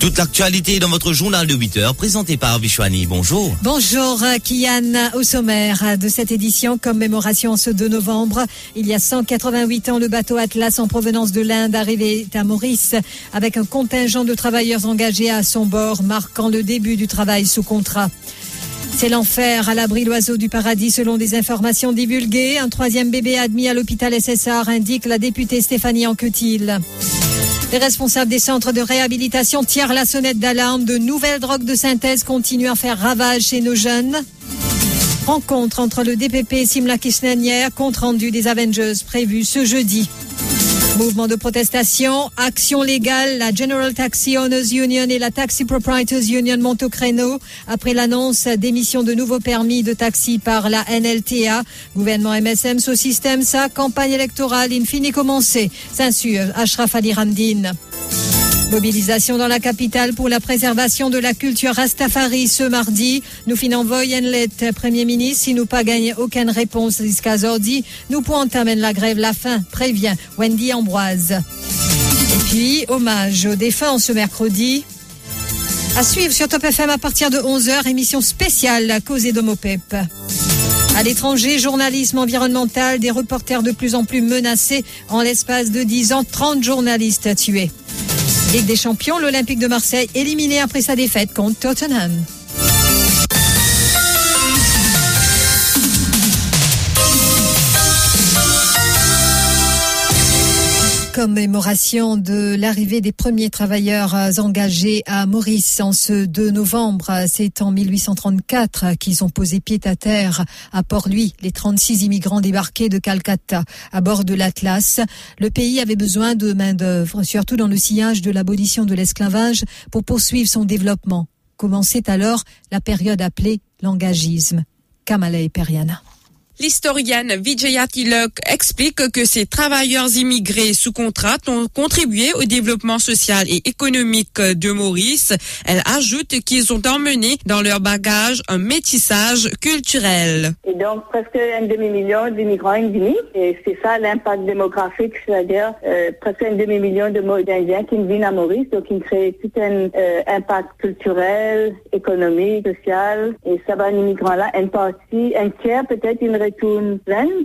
Toute l'actualité dans votre journal de 8 heures, présenté par Vishwani. Bonjour. Bonjour, Kian. Au sommaire de cette édition, commémoration ce 2 novembre, il y a 188 ans, le bateau Atlas en provenance de l'Inde arrivait à Maurice avec un contingent de travailleurs engagés à son bord, marquant le début du travail sous contrat. C'est l'enfer à l'abri l'oiseau du paradis selon des informations divulguées. Un troisième bébé admis à l'hôpital SSR indique la députée Stéphanie Anquetil. Les responsables des centres de réhabilitation tirent la sonnette d'alarme. De nouvelles drogues de synthèse continuent à faire ravage chez nos jeunes. Rencontre entre le DPP et Simla Kisnanière, compte rendu des Avengers prévu ce jeudi. Mouvement de protestation, action légale, la General Taxi Owners Union et la Taxi Proprietors Union montent au créneau après l'annonce d'émission de nouveaux permis de taxi par la NLTA. Gouvernement MSM sous système, sa campagne électorale in fini commencée. Ashraf Ali Ramdin. Mobilisation dans la capitale pour la préservation de la culture Rastafari ce mardi. Nous finons Voyenlet, Premier ministre, si nous pas gagné aucune réponse jusqu'à Zordi, nous entamer la grève la fin, prévient Wendy Ambroise. Et puis, hommage aux défunts ce mercredi. À suivre sur Top FM à partir de 11h, émission spéciale causée d'Homopep. À l'étranger, journalisme environnemental, des reporters de plus en plus menacés. En l'espace de 10 ans, 30 journalistes tués. Ligue des champions, l'Olympique de Marseille éliminé après sa défaite contre Tottenham. Commémoration de l'arrivée des premiers travailleurs engagés à Maurice en ce 2 novembre. C'est en 1834 qu'ils ont posé pied à terre à Port-Louis, les 36 immigrants débarqués de Calcutta à bord de l'Atlas. Le pays avait besoin de main-d'œuvre, surtout dans le sillage de l'abolition de l'esclavage, pour poursuivre son développement. Commençait alors la période appelée l'engagisme. Kamala et Periana. L'historienne Vijaya Tilok explique que ces travailleurs immigrés sous contrat ont contribué au développement social et économique de Maurice. Elle ajoute qu'ils ont emmené dans leur bagage un métissage culturel. Et donc presque un demi-million d'immigrants indiens. Et c'est ça l'impact démographique, c'est-à-dire euh, presque un demi-million d'Indiens qui viennent à Maurice, donc ils créent tout un euh, impact culturel, économique, social. Et ça va un immigrant-là, une partie, un tiers peut-être, une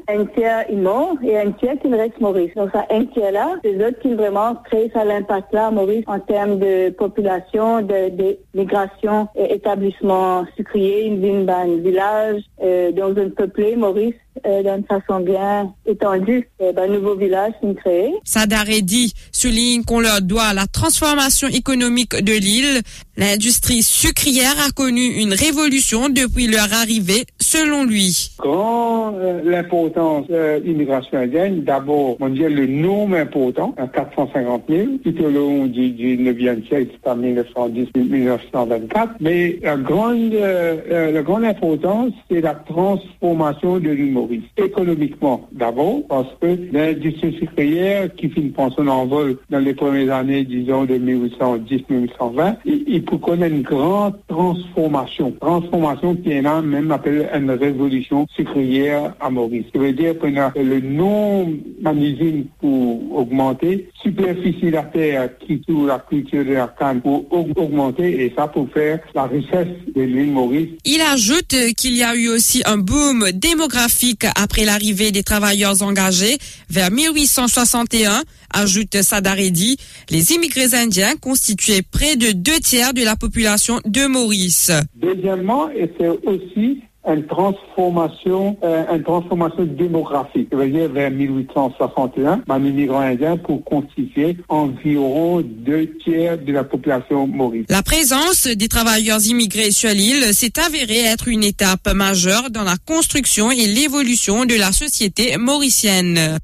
un tiers et un tiers qui reste Maurice. Donc ça, un tiers là, c'est eux qui vraiment créent ça l'impact là Maurice en termes de population, de, migration, et établissement sucrier, une ville, un village, euh, dans un peuplé Maurice euh, d'une façon bien étendue. un ben, nouveau village s'est créé. Sadar Eddy souligne qu'on leur doit la transformation économique de l'île. L'industrie sucrière a connu une révolution depuis leur arrivée, selon lui. Quand euh, l'importance de l'immigration indienne, d'abord, on dit le nombre important, à 450 000, tout au long du, du 9e siècle, c'est en 1910-1924, mais la grande, euh, la grande importance, c'est la transformation de l'île Économiquement, d'abord, parce que l'industrie sucrière qui finit par son envol dans les premières années, disons, de 1810-1820, il, peut une grande transformation. Transformation qui est là, même appelée une révolution sucrière à Maurice. Ça veut dire que le nombre d'usines pour augmenter, superficie de la terre qui tourne la culture de la canne pour augmenter et ça pour faire la richesse de l'île Maurice. Il ajoute qu'il y a eu aussi un boom démographique après l'arrivée des travailleurs engagés vers 1861, ajoute Sadaredi. Les immigrés indiens constituaient près de deux tiers de la population de Maurice. Deuxièmement, et c'est aussi une transformation, euh, une transformation démographique. Ça veut dire vers 1861, un immigrant indien pour constituer environ deux tiers de la population maurice. La présence des travailleurs immigrés sur l'île s'est avérée être une étape majeure dans la construction et l'évolution de la société mauricienne.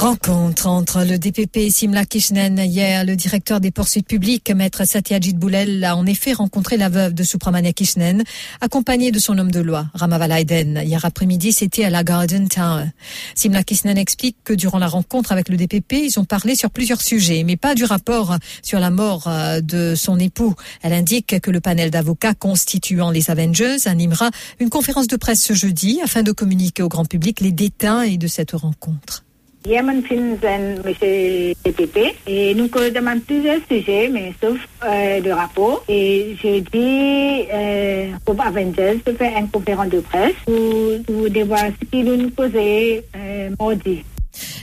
Rencontre entre le DPP et Simla Kishnen. Hier, le directeur des poursuites publiques, maître Satyajit Boulel, a en effet rencontré la veuve de Supramania Kishnen, accompagnée de son homme de loi, Ramavala Eden. Hier après-midi, c'était à la Garden Tower. Simla Kishnen explique que durant la rencontre avec le DPP, ils ont parlé sur plusieurs sujets, mais pas du rapport sur la mort euh, de son époux. Elle indique que le panel d'avocats constituant les Avengers animera une conférence de presse ce jeudi afin de communiquer au grand public les détails de cette rencontre. Yemen Finzen, monsieur DPP, et nous demandons plusieurs sujets, mais sauf euh, le rapport. Et je dis euh, aux Avengers de faire une conférence de presse pour, pour voir ce qu'ils nous posaient euh, mardi.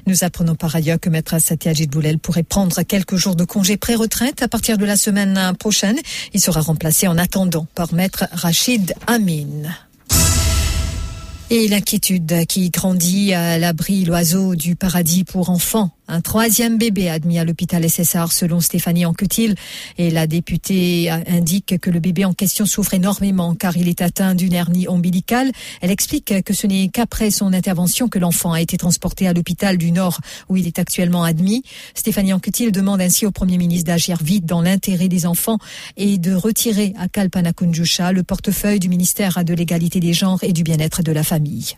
Nous apprenons par ailleurs que Maître Satyajit Boulel pourrait prendre quelques jours de congé pré-retraite à partir de la semaine prochaine. Il sera remplacé en attendant par Maître Rachid Amin. Et l'inquiétude qui grandit à l'abri l'oiseau du paradis pour enfants. Un troisième bébé admis à l'hôpital SSR selon Stéphanie Anquetil. Et la députée indique que le bébé en question souffre énormément car il est atteint d'une hernie ombilicale. Elle explique que ce n'est qu'après son intervention que l'enfant a été transporté à l'hôpital du Nord où il est actuellement admis. Stéphanie Anquetil demande ainsi au Premier ministre d'agir vite dans l'intérêt des enfants et de retirer à Kalpana Kunjusha le portefeuille du ministère de l'égalité des genres et du bien-être de la famille.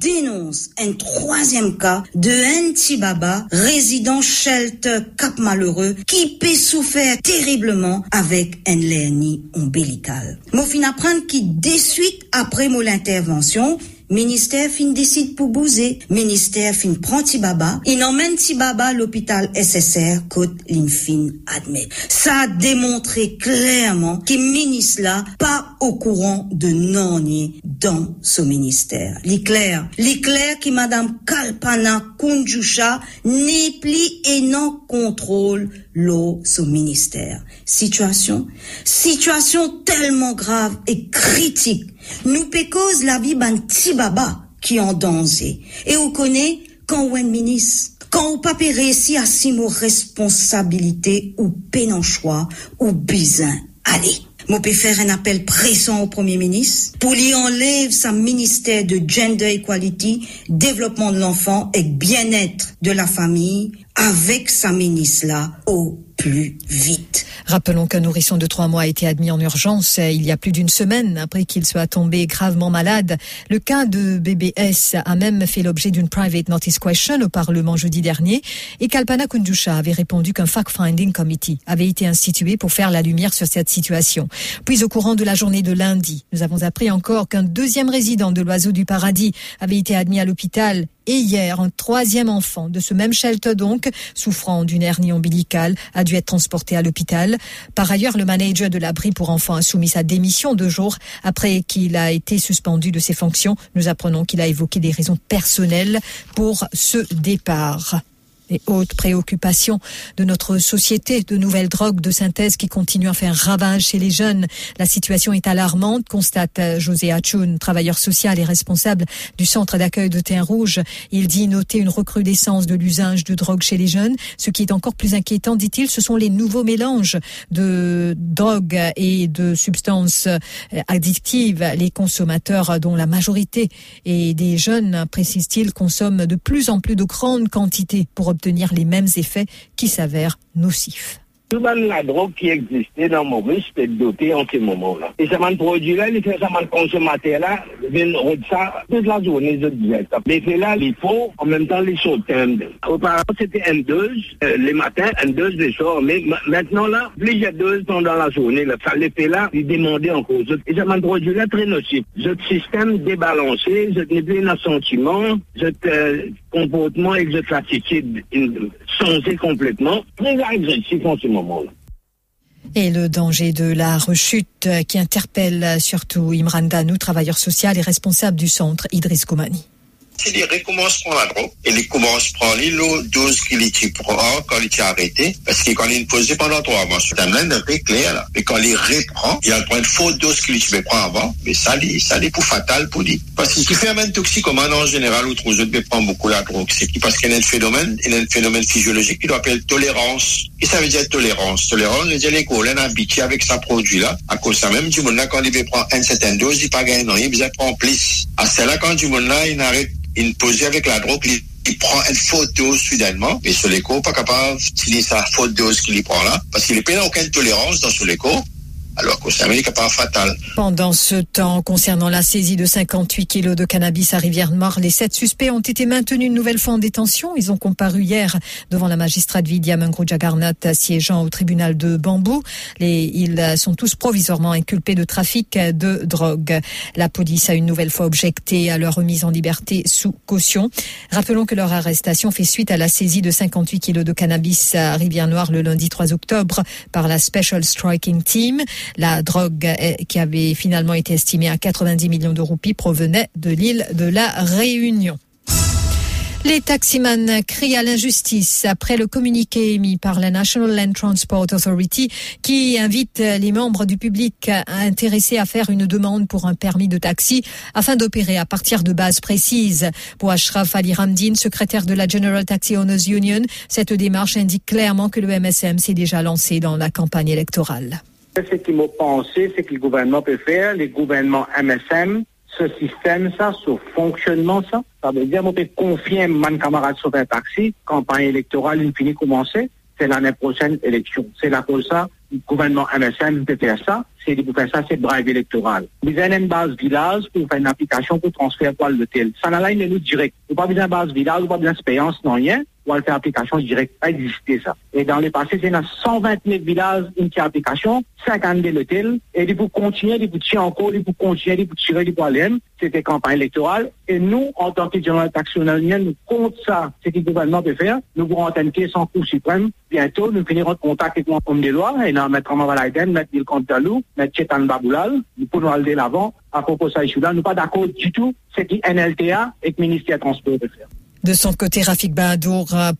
dénonce un troisième cas de Enti Baba, résident shelter Cap Malheureux, qui peut souffrir terriblement avec un hernie ombilicale. Mofin apprend qu'il, de suite après mon intervention, Minister fin desid pou bouze, minister fin pran ti baba, inanmen ti baba l'opital SSR kote lin fin admet. Sa a demontre klerman ki minis la pa ou kouran de nanye dan so minister. Li kler, li kler ki madame Kalpana Koundjoucha ne pli enan kontrol lo sou minister. Situasyon, situasyon telman grav e kritik Nou pe koz la vi ban ti baba ki an danze. E ou kone, kan ou en minis, kan ou pape resi asimo responsabilite ou penan chwa ou bizan. Ale, mou pe fer en apel presan ou premier minis pou li enleve sa minister de gender equality, devlopman de l'enfant ek bien etre de la fami avek sa minis la ou plu vite. Rappelons qu'un nourrisson de trois mois a été admis en urgence il y a plus d'une semaine après qu'il soit tombé gravement malade. Le cas de BBS a même fait l'objet d'une private notice question au Parlement jeudi dernier et Kalpana Kundusha avait répondu qu'un fact-finding committee avait été institué pour faire la lumière sur cette situation. Puis au courant de la journée de lundi, nous avons appris encore qu'un deuxième résident de l'oiseau du paradis avait été admis à l'hôpital et hier, un troisième enfant de ce même shelter donc, souffrant d'une hernie ombilicale, a dû être transporté à l'hôpital. Par ailleurs, le manager de l'abri pour enfants a soumis sa démission deux jours après qu'il a été suspendu de ses fonctions. Nous apprenons qu'il a évoqué des raisons personnelles pour ce départ et hautes préoccupations de notre société, de nouvelles drogues de synthèse qui continuent à faire ravage chez les jeunes. La situation est alarmante, constate euh, José Hachoun, travailleur social et responsable du centre d'accueil de Terre Rouge. Il dit noter une recrudescence de l'usage de drogue chez les jeunes. Ce qui est encore plus inquiétant, dit-il, ce sont les nouveaux mélanges de drogues et de substances euh, addictives. Les consommateurs, dont la majorité est des jeunes, précise-t-il, consomment de plus en plus de grandes quantités pour obtenir les mêmes effets qui s'avèrent nocifs. Tout la drogue qui existait dans Maurice peut doter en ce moment-là. Et ce produit-là, il fait ça consommateur-là, vient ça toute la journée, je disais. Mais fait là, il faut en même temps les sauter. Auparavant, c'était une dose, euh, les matins, une dose le soir. Mais maintenant, là, plusieurs doses sont dans la journée. Là. Ça l'effet là, il demandait en cause. Et ce produit-là, très nocif. Ce système débalancé, je n'ai plus un sentiment, je comportement et je attitude complètement. Très agressif en ce moment. Et le danger de la rechute qui interpelle surtout Imran Danou, travailleur social et responsable du centre Idriss Koumani il recommence prendre la drogue. Il commence à prendre l'eau 12 qu'il prend quand il est arrêté. Parce que quand il posé pendant trois mois, c'est un très clair, là. Mais quand il reprend, il a une faute dose qu'il prend avant. Mais ça, ça est pour fatal pour lui. Parce que ce qui fait un toxicomane en général, ou trop autres, prend beaucoup la drogue. C'est parce qu'il y a un phénomène, il y a un phénomène physiologique qui doit appeler tolérance. Et ça veut dire tolérance. Tolérance, veut dire les collègues habitués avec sa produit là. À cause de ça même, du monde là, quand il prend une certaine dose, il pas gagner, non, il prend plus. À celle-là, quand du monde là, il arrête il posait avec la drogue, il prend une photo soudainement, mais Soleco pas capable d'utiliser sa photo ce qu'il prend là, parce qu'il n'y a aucune tolérance dans Soleco alors pas fatal. Pendant ce temps, concernant la saisie de 58 kilos de cannabis à Rivière-Noire, les sept suspects ont été maintenus une nouvelle fois en détention. Ils ont comparu hier devant la magistrate Vidya Mangrouja siégeant au tribunal de Bambou. Ils sont tous provisoirement inculpés de trafic de drogue. La police a une nouvelle fois objecté à leur remise en liberté sous caution. Rappelons que leur arrestation fait suite à la saisie de 58 kilos de cannabis à Rivière-Noire le lundi 3 octobre par la Special Striking Team. La drogue qui avait finalement été estimée à 90 millions de roupies provenait de l'île de la Réunion. Les taximans crient à l'injustice après le communiqué émis par la National Land Transport Authority qui invite les membres du public intéressés à faire une demande pour un permis de taxi afin d'opérer à partir de bases précises. Pour Ashraf Ali Ramdin, secrétaire de la General Taxi Owners Union, cette démarche indique clairement que le MSM s'est déjà lancé dans la campagne électorale. Ce qui m'a pensé, c'est que le gouvernement peut faire, les gouvernements MSM, ce système, ça, ce fonctionnement, ça. Ça veut dire, moi, peut confier mon camarade sur un taxi, campagne électorale, une finie commencer, c'est l'année prochaine élection. C'est là pour ça, le gouvernement MSM peut faire ça, c'est pour faire ça, c'est drive électoral. Vous avez une base village pour faire une application pour transférer poil de tel. Ça n'a pas une direct. Vous pas besoin de base village, vous pas besoin d'expérience, non rien ou à faire application directe. Existé ça. Et dans le passé, c'est dans 120 000 villages une petite application, 50 000 hôtels, et vous continuer, vous tirer encore, vous continuer, vous tirer, vous aller. C'était campagne électorale. Et nous, en tant que général taxonalien, nous compte ça, ce que le gouvernement peut faire. Nous pourrons une pièce en Cour suprême. Bientôt, nous finirons de contact avec homme des lois, et là, mettre en Valaiden, mettre le compte Talou, mettre Chetan Baboulal, nous pourrons aller l'avant. À propos de ça, nous ne pas d'accord du tout, c'est que NLTA et le ministère des Transports peut faire. De son côté, Rafik Bahadour, euh,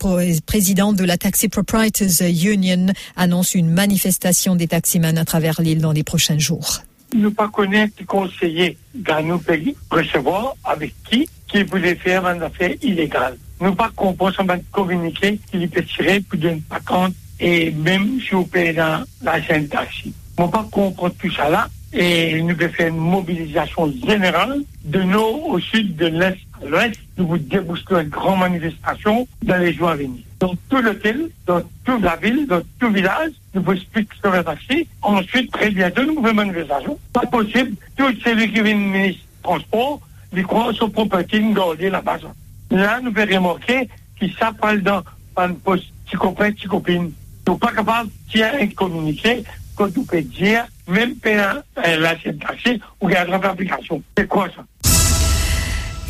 président de la Taxi Proprietors Union, annonce une manifestation des taximans à travers l'île dans les prochains jours. Nous pas connaître les conseillers dans nos pays recevoir avec qui qui voulait faire une affaire illégale. Nous pas comprendre comment communiquer qu'il peut tirer pour d'une patente et même si dans la taxi. Nous pas comprendre tout ça là et nous devons faire une mobilisation générale de nord au sud, de l'est à l'ouest. Nous vous débousselons une grande manifestation dans les jours à venir. Dans tout l'hôtel, dans toute la ville, dans tout village, nous vous expliquons qu'on va passer. Ensuite, très bientôt, nous une manifestation. Pas possible, tous celui qui vient ministre du Transport, ils croient sur propriété de garder la base. Là, nous faisons remarquer qu'ils s'appellent dans un poste, si copain, si copine. Ils ne sont pas capables de communiquer quand vous pouvez dire, Mèm pe euh, la chen taxi ou gè a drap aplikasyon. Se kwa sa?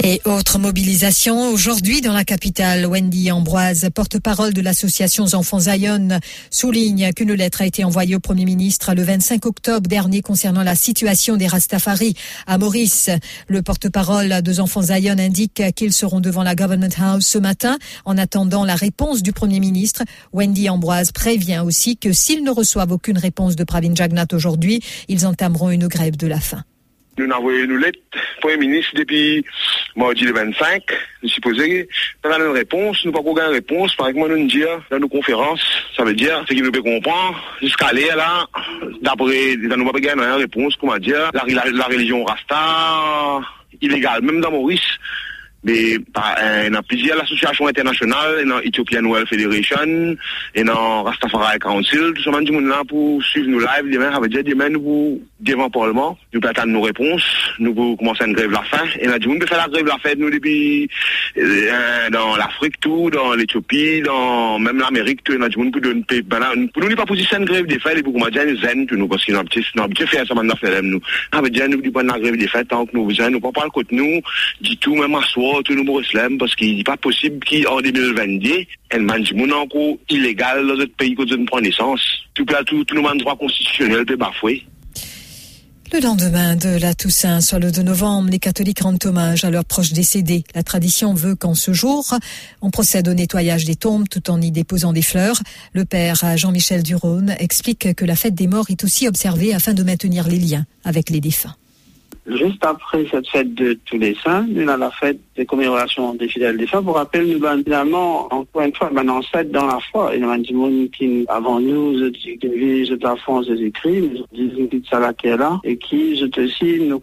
Et autre mobilisation aujourd'hui dans la capitale, Wendy Ambroise, porte-parole de l'association Enfants Zion, souligne qu'une lettre a été envoyée au Premier ministre le 25 octobre dernier concernant la situation des Rastafari à Maurice. Le porte-parole des Enfants Zion indique qu'ils seront devant la Government House ce matin en attendant la réponse du Premier ministre. Wendy Ambroise prévient aussi que s'ils ne reçoivent aucune réponse de Pravin Jagnat aujourd'hui, ils entameront une grève de la faim. Nous avons envoyé une lettre Premier ministre depuis mardi le 25. Nous supposons dans la réponse, nous pas une réponse. Par exemple, nous dire dans nos conférences, ça veut dire ce qui nous peut comprendre jusqu'à là, d'après, nous pas gagner une réponse, comment dire, la, la religion rasta illégale, même dans Maurice euh, dans plusieurs associations internationales, dans Ethiopian World Federation, dans Rastafari Council, tout ce là pour suivre nos lives demain, nous Parlement, nous nos réponses, nous pouvons commencer une grève la fin, et là, du monde peut faire la grève la fin, nous depuis euh, dans l'Afrique tout, dans l'Éthiopie, dans même l'Amérique tout, là, du monde donner pour nous, pas position grève des fêtes, et comment dire, nous zen, nous, parce qu'ils ont habitué faire ça maintenant, nous. Ça veut dire, nous, nous, la grève des fêtes, tant que nous, nous, nous, pas parler nous, du tout, même à tout nous islam parce qu'il n'est pas possible qu'en 2022, un manjimoun encore illégal dans notre pays nous prend naissance. Tout, tout, tout le droit constitutionnel peut bafouer. Le lendemain de la Toussaint, soit le 2 novembre, les catholiques rendent hommage à leurs proches décédés. La tradition veut qu'en ce jour, on procède au nettoyage des tombes tout en y déposant des fleurs. Le père Jean-Michel Durone explique que la fête des morts est aussi observée afin de maintenir les liens avec les défunts juste après cette fête de tous les saints, nous avons la fête des commémorations des fidèles des saints. Pour rappel, nous avons finalement, encore une fois, ben, ancêtre dans la foi. Et nous avons dit, qui, avant nous, je dis, je la France des écrits, je dis, ça là, et qui, je te nous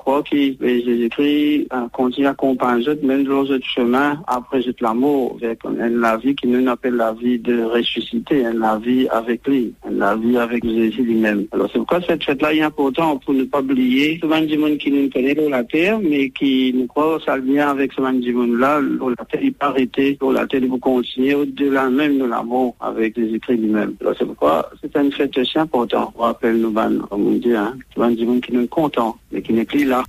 les écrits, euh, continue à accompagner, même dans le chemin, après, je la mort, avec la vie qui nous appelle la vie de ressusciter, la vie avec lui, la vie avec Jésus lui-même. Alors, c'est pourquoi cette fête-là est importante pour ne pas oublier ce monde qui nous dans la terre, mais qui nous croit ça vient avec ce monde-là, la terre, il pas arrêter, la terre, vous continuer au-delà même de l'amour avec les écrits lui-même. C'est pourquoi c'est une fête aussi importante. On rappelle nous, on dit, hein, qui nous content, mais qui n'est plus là.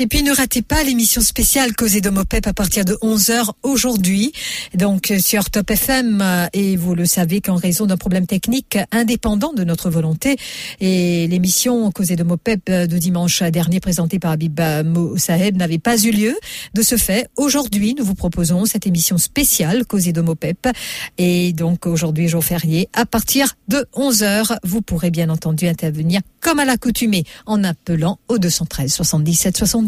Et puis ne ratez pas l'émission spéciale Causée de Mopep à partir de 11h aujourd'hui. Donc euh, sur Top FM euh, et vous le savez qu'en raison d'un problème technique indépendant de notre volonté et l'émission Causée de Mopep euh, de dimanche dernier présentée par Habib Moussaeb n'avait pas eu lieu. De ce fait, aujourd'hui, nous vous proposons cette émission spéciale Causée de Mopep et donc aujourd'hui jour férié à partir de 11h, vous pourrez bien entendu intervenir comme à l'accoutumée en appelant au 213 77 70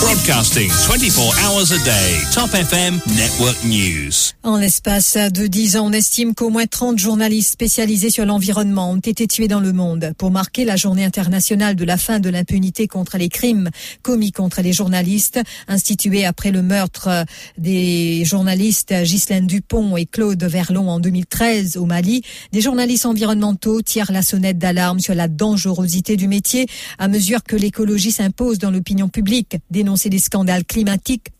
Broadcasting 24 hours a day. Top FM Network News. En l'espace de 10 ans, on estime qu'au moins 30 journalistes spécialisés sur l'environnement ont été tués dans le monde. Pour marquer la journée internationale de la fin de l'impunité contre les crimes commis contre les journalistes, instituée après le meurtre des journalistes Ghislaine Dupont et Claude Verlon en 2013 au Mali, des journalistes environnementaux tirent la sonnette d'alarme sur la dangerosité du métier à mesure que l'écologie s'impose dans l'opinion publique dénoncer des scandales climatiques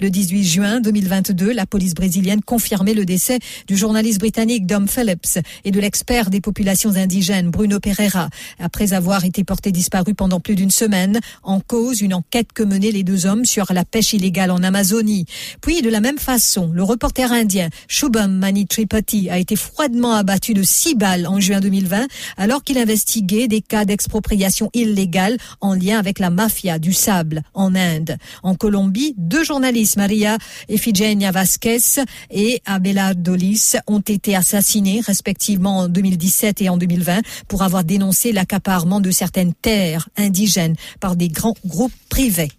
le 18 juin 2022, la police brésilienne confirmait le décès du journaliste britannique Dom Phillips et de l'expert des populations indigènes Bruno Pereira, après avoir été portés disparus pendant plus d'une semaine, en cause une enquête que menaient les deux hommes sur la pêche illégale en Amazonie. Puis, de la même façon, le reporter indien Shubham Mani Tripathi a été froidement abattu de six balles en juin 2020, alors qu'il investiguait des cas d'expropriation illégale en lien avec la mafia du sable en Inde. En Colombie, deux journalistes, Maria Efigenia Vasquez et Abela Dolis, ont été assassinés respectivement en 2017 et en 2020 pour avoir dénoncé l'accaparement de certaines terres indigènes par des grands groupes privés.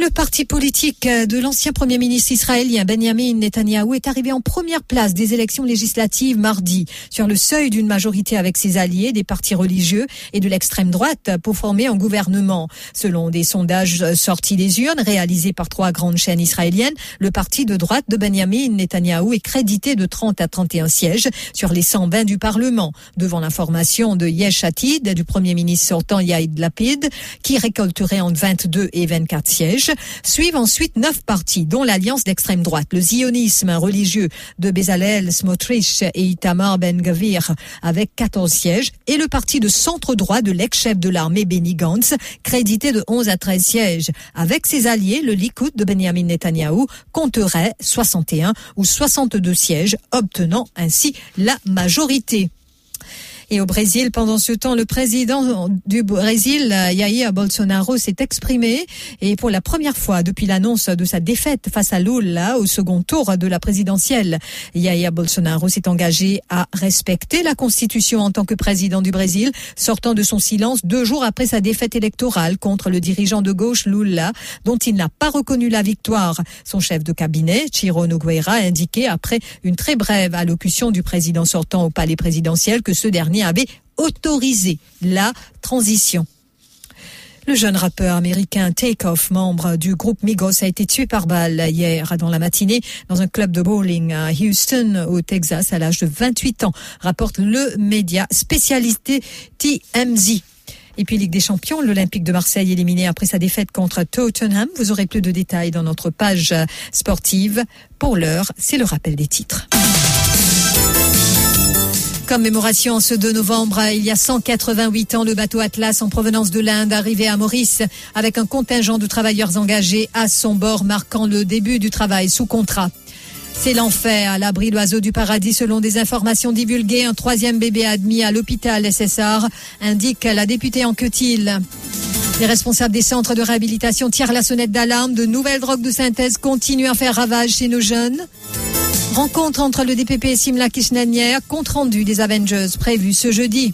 Le parti politique de l'ancien Premier ministre israélien Benjamin Netanyahu est arrivé en première place des élections législatives mardi, sur le seuil d'une majorité avec ses alliés, des partis religieux et de l'extrême droite pour former un gouvernement. Selon des sondages sortis des urnes réalisés par trois grandes chaînes israéliennes, le parti de droite de Benjamin Netanyahu est crédité de 30 à 31 sièges sur les 120 du Parlement, devant l'information de Yesh Atid, du Premier ministre sortant Yair Lapid, qui récolterait entre 22 et 24 sièges. Suivent ensuite neuf partis, dont l'alliance d'extrême droite, le zionisme religieux de Bezalel Smotrich et Itamar Ben-Gavir, avec 14 sièges, et le parti de centre-droit de l'ex-chef de l'armée Benny Gantz, crédité de 11 à 13 sièges. Avec ses alliés, le Likoud de Benjamin Netanyahu compterait 61 ou 62 sièges, obtenant ainsi la majorité. Et au Brésil, pendant ce temps, le président du Brésil, Jair Bolsonaro, s'est exprimé et pour la première fois depuis l'annonce de sa défaite face à Lula au second tour de la présidentielle, Jair Bolsonaro s'est engagé à respecter la constitution en tant que président du Brésil, sortant de son silence deux jours après sa défaite électorale contre le dirigeant de gauche Lula, dont il n'a pas reconnu la victoire. Son chef de cabinet, Chiro Nogueira, a indiqué après une très brève allocution du président sortant au palais présidentiel que ce dernier avait autorisé la transition. Le jeune rappeur américain Takeoff, membre du groupe Migos, a été tué par balle hier dans la matinée dans un club de bowling à Houston, au Texas, à l'âge de 28 ans, rapporte le média spécialité TMZ. Et puis Ligue des Champions, l'Olympique de Marseille éliminé après sa défaite contre Tottenham. Vous aurez plus de détails dans notre page sportive. Pour l'heure, c'est le rappel des titres. Commémoration en ce 2 novembre, il y a 188 ans, le bateau Atlas en provenance de l'Inde arrivait à Maurice avec un contingent de travailleurs engagés à son bord, marquant le début du travail sous contrat. C'est l'enfer à l'abri d'oiseaux du paradis selon des informations divulguées. Un troisième bébé admis à l'hôpital SSR indique la députée en Quetil. Les responsables des centres de réhabilitation tirent la sonnette d'alarme. De nouvelles drogues de synthèse continuent à faire ravage chez nos jeunes. Rencontre entre le DPP et Simla Kishnanière, compte rendu des Avengers prévu ce jeudi.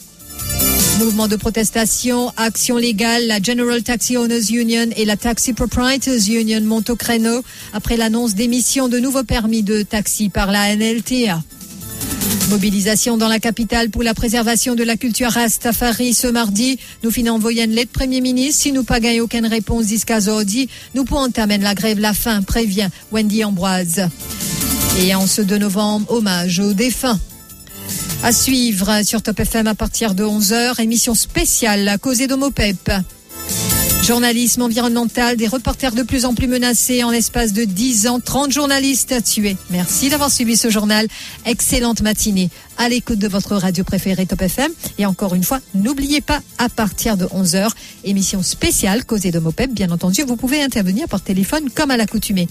Mouvement de protestation, action légale, la General Taxi Owners Union et la Taxi Proprietors Union montent au créneau après l'annonce d'émission de nouveaux permis de taxi par la NLTA. Mobilisation dans la capitale pour la préservation de la culture Rastafari ce mardi. Nous finons envoyer une lettre Premier ministre. Si nous pas gagné aucune réponse jusqu'à aujourd'hui, nous pourrons entamer la grève la fin, prévient Wendy Ambroise. Et en ce 2 novembre, hommage aux défunts. À suivre sur Top FM à partir de 11h, émission spéciale à causer d'Homopep. Journalisme environnemental, des reporters de plus en plus menacés en l'espace de 10 ans, 30 journalistes tués. Merci d'avoir suivi ce journal. Excellente matinée à l'écoute de votre radio préférée Top FM. Et encore une fois, n'oubliez pas, à partir de 11h, émission spéciale causée de Mopep. Bien entendu, vous pouvez intervenir par téléphone comme à l'accoutumée.